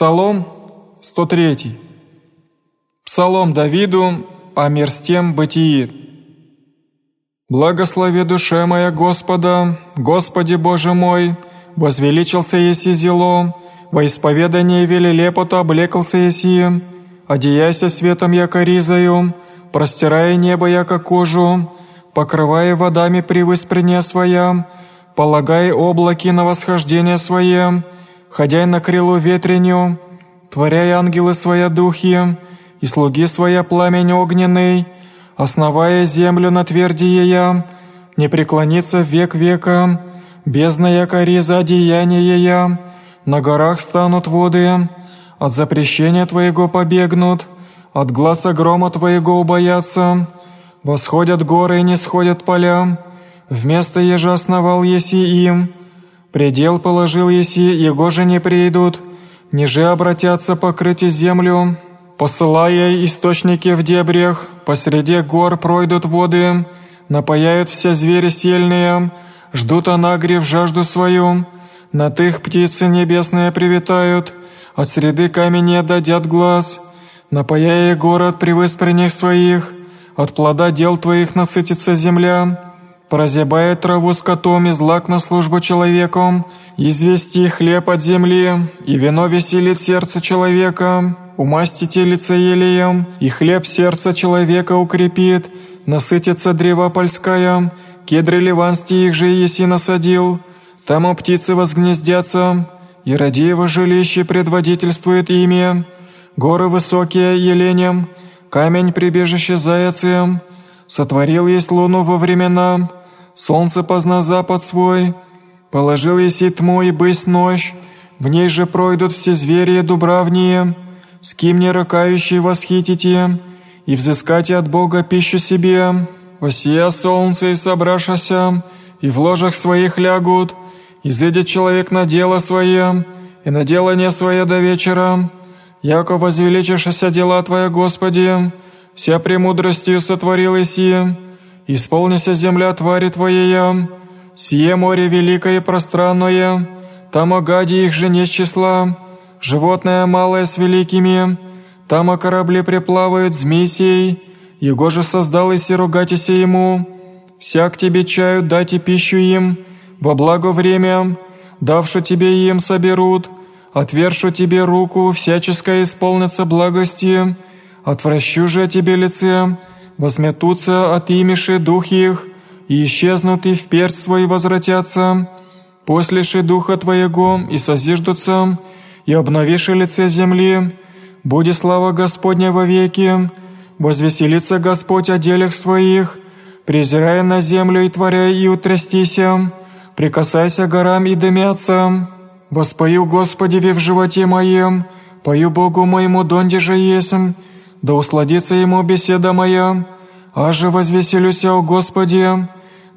Псалом 103. Псалом Давиду о мирстем бытии. «Благослови душе моя Господа, Господи Боже мой, возвеличился еси зело, во исповедание велилепоту облекался еси, одеяйся светом яко ризою, простирая небо яко кожу, покрывая водами привыспрение своя, полагая облаки на восхождение свое, ходяй на крылу ветреню, творяй ангелы своя духи, и слуги своя пламень огненный, основая землю на тверди ея, не преклонится век века, бездна яко риза одеяния ея, на горах станут воды, от запрещения Твоего побегнут, от глаза грома Твоего убоятся, восходят горы и не сходят поля, вместо ежа основал еси им, Предел положил еси, его же не придут, ниже обратятся покрыть землю, посылая источники в дебрях, посреди гор пройдут воды, напаяют все звери сильные, ждут анагрев жажду свою, на тых птицы небесные привитают, от среды камени дадят глаз, напаяя город при выспренних своих, от плода дел твоих насытится земля, прозябает траву скотом и злак на службу человеком, извести хлеб от земли, и вино веселит сердце человека, умастите лице елеем, и хлеб сердца человека укрепит, насытится древа польская, кедры ливанские их же еси насадил, там у птицы возгнездятся, и ради его жилище предводительствует ими, горы высокие еленем, камень прибежище заяцем, сотворил есть луну во времена, солнце позна запад свой, положил еси тьму и бысь ночь, в ней же пройдут все звери дубравние, с кем не ракающие восхитите, и взыскайте от Бога пищу себе, осия солнце и собрашася, и в ложах своих лягут, и зайдет человек на дело свое, и на делание свое до вечера, яко возвеличишься дела Твоя, Господи, вся премудростью сотворил Иси, исполнися земля твари Твоея, сие море великое и пространное, там огади их же не с числа, животное малое с великими, там о корабли приплавают с миссией, его же создал и ругатися ему, всяк тебе чаю и пищу им, во благо время, давши тебе им соберут, отвершу тебе руку, всяческое исполнится благости, отвращу же тебе лице, возметутся от имиши дух их, и исчезнут и вперед свой возвратятся, после ши духа твоего и созиждутся, и обновиши лице земли, буди слава Господня во веки, возвеселится Господь о делях своих, презирая на землю и творяя и утрястися, прикасайся горам и дымятся. Воспою Господи в животе моем, пою Богу моему донде же есмь, да усладится ему беседа моя, аже возвеселюся о Господе,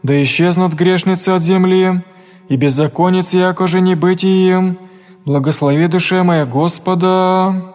да исчезнут грешницы от земли, и беззаконец, яко же не быть им. Благослови душе моя Господа».